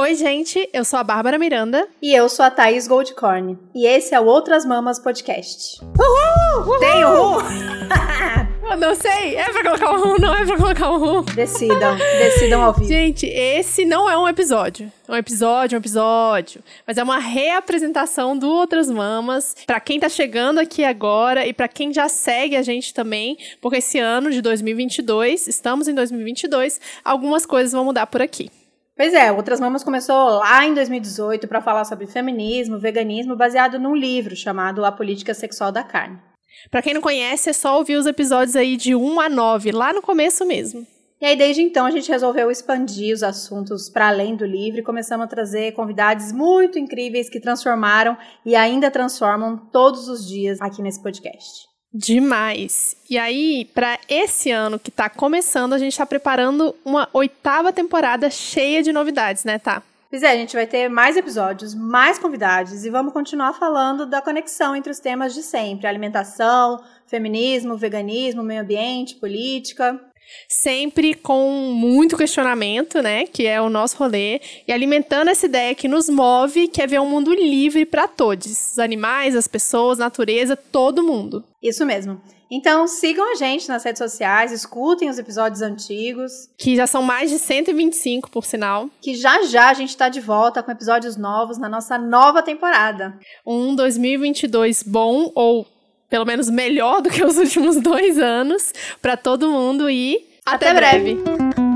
Oi, gente, eu sou a Bárbara Miranda. E eu sou a Thaís Goldcorn. E esse é o Outras Mamas Podcast. Uhul! uhul! Tem uhul! eu não sei, é pra colocar um não é pra colocar um Decidam, decidam ao vivo. Gente, esse não é um episódio. É um episódio, um episódio. Mas é uma reapresentação do Outras Mamas. Pra quem tá chegando aqui agora e pra quem já segue a gente também. Porque esse ano de 2022, estamos em 2022, algumas coisas vão mudar por aqui. Pois é, Outras Mamas começou lá em 2018 para falar sobre feminismo, veganismo, baseado num livro chamado A Política Sexual da Carne. Para quem não conhece, é só ouvir os episódios aí de 1 a 9, lá no começo mesmo. E aí, desde então, a gente resolveu expandir os assuntos para além do livro e começamos a trazer convidados muito incríveis que transformaram e ainda transformam todos os dias aqui nesse podcast. Demais. E aí, para esse ano que tá começando, a gente tá preparando uma oitava temporada cheia de novidades, né, tá? Pois é, a gente vai ter mais episódios, mais convidados e vamos continuar falando da conexão entre os temas de sempre: alimentação, feminismo, veganismo, meio ambiente, política sempre com muito questionamento, né, que é o nosso rolê, e alimentando essa ideia que nos move, que é ver um mundo livre para todos, os animais, as pessoas, natureza, todo mundo. Isso mesmo. Então sigam a gente nas redes sociais, escutem os episódios antigos. Que já são mais de 125, por sinal. Que já já a gente está de volta com episódios novos na nossa nova temporada. Um 2022 bom ou pelo menos melhor do que os últimos dois anos para todo mundo e até, até breve. breve.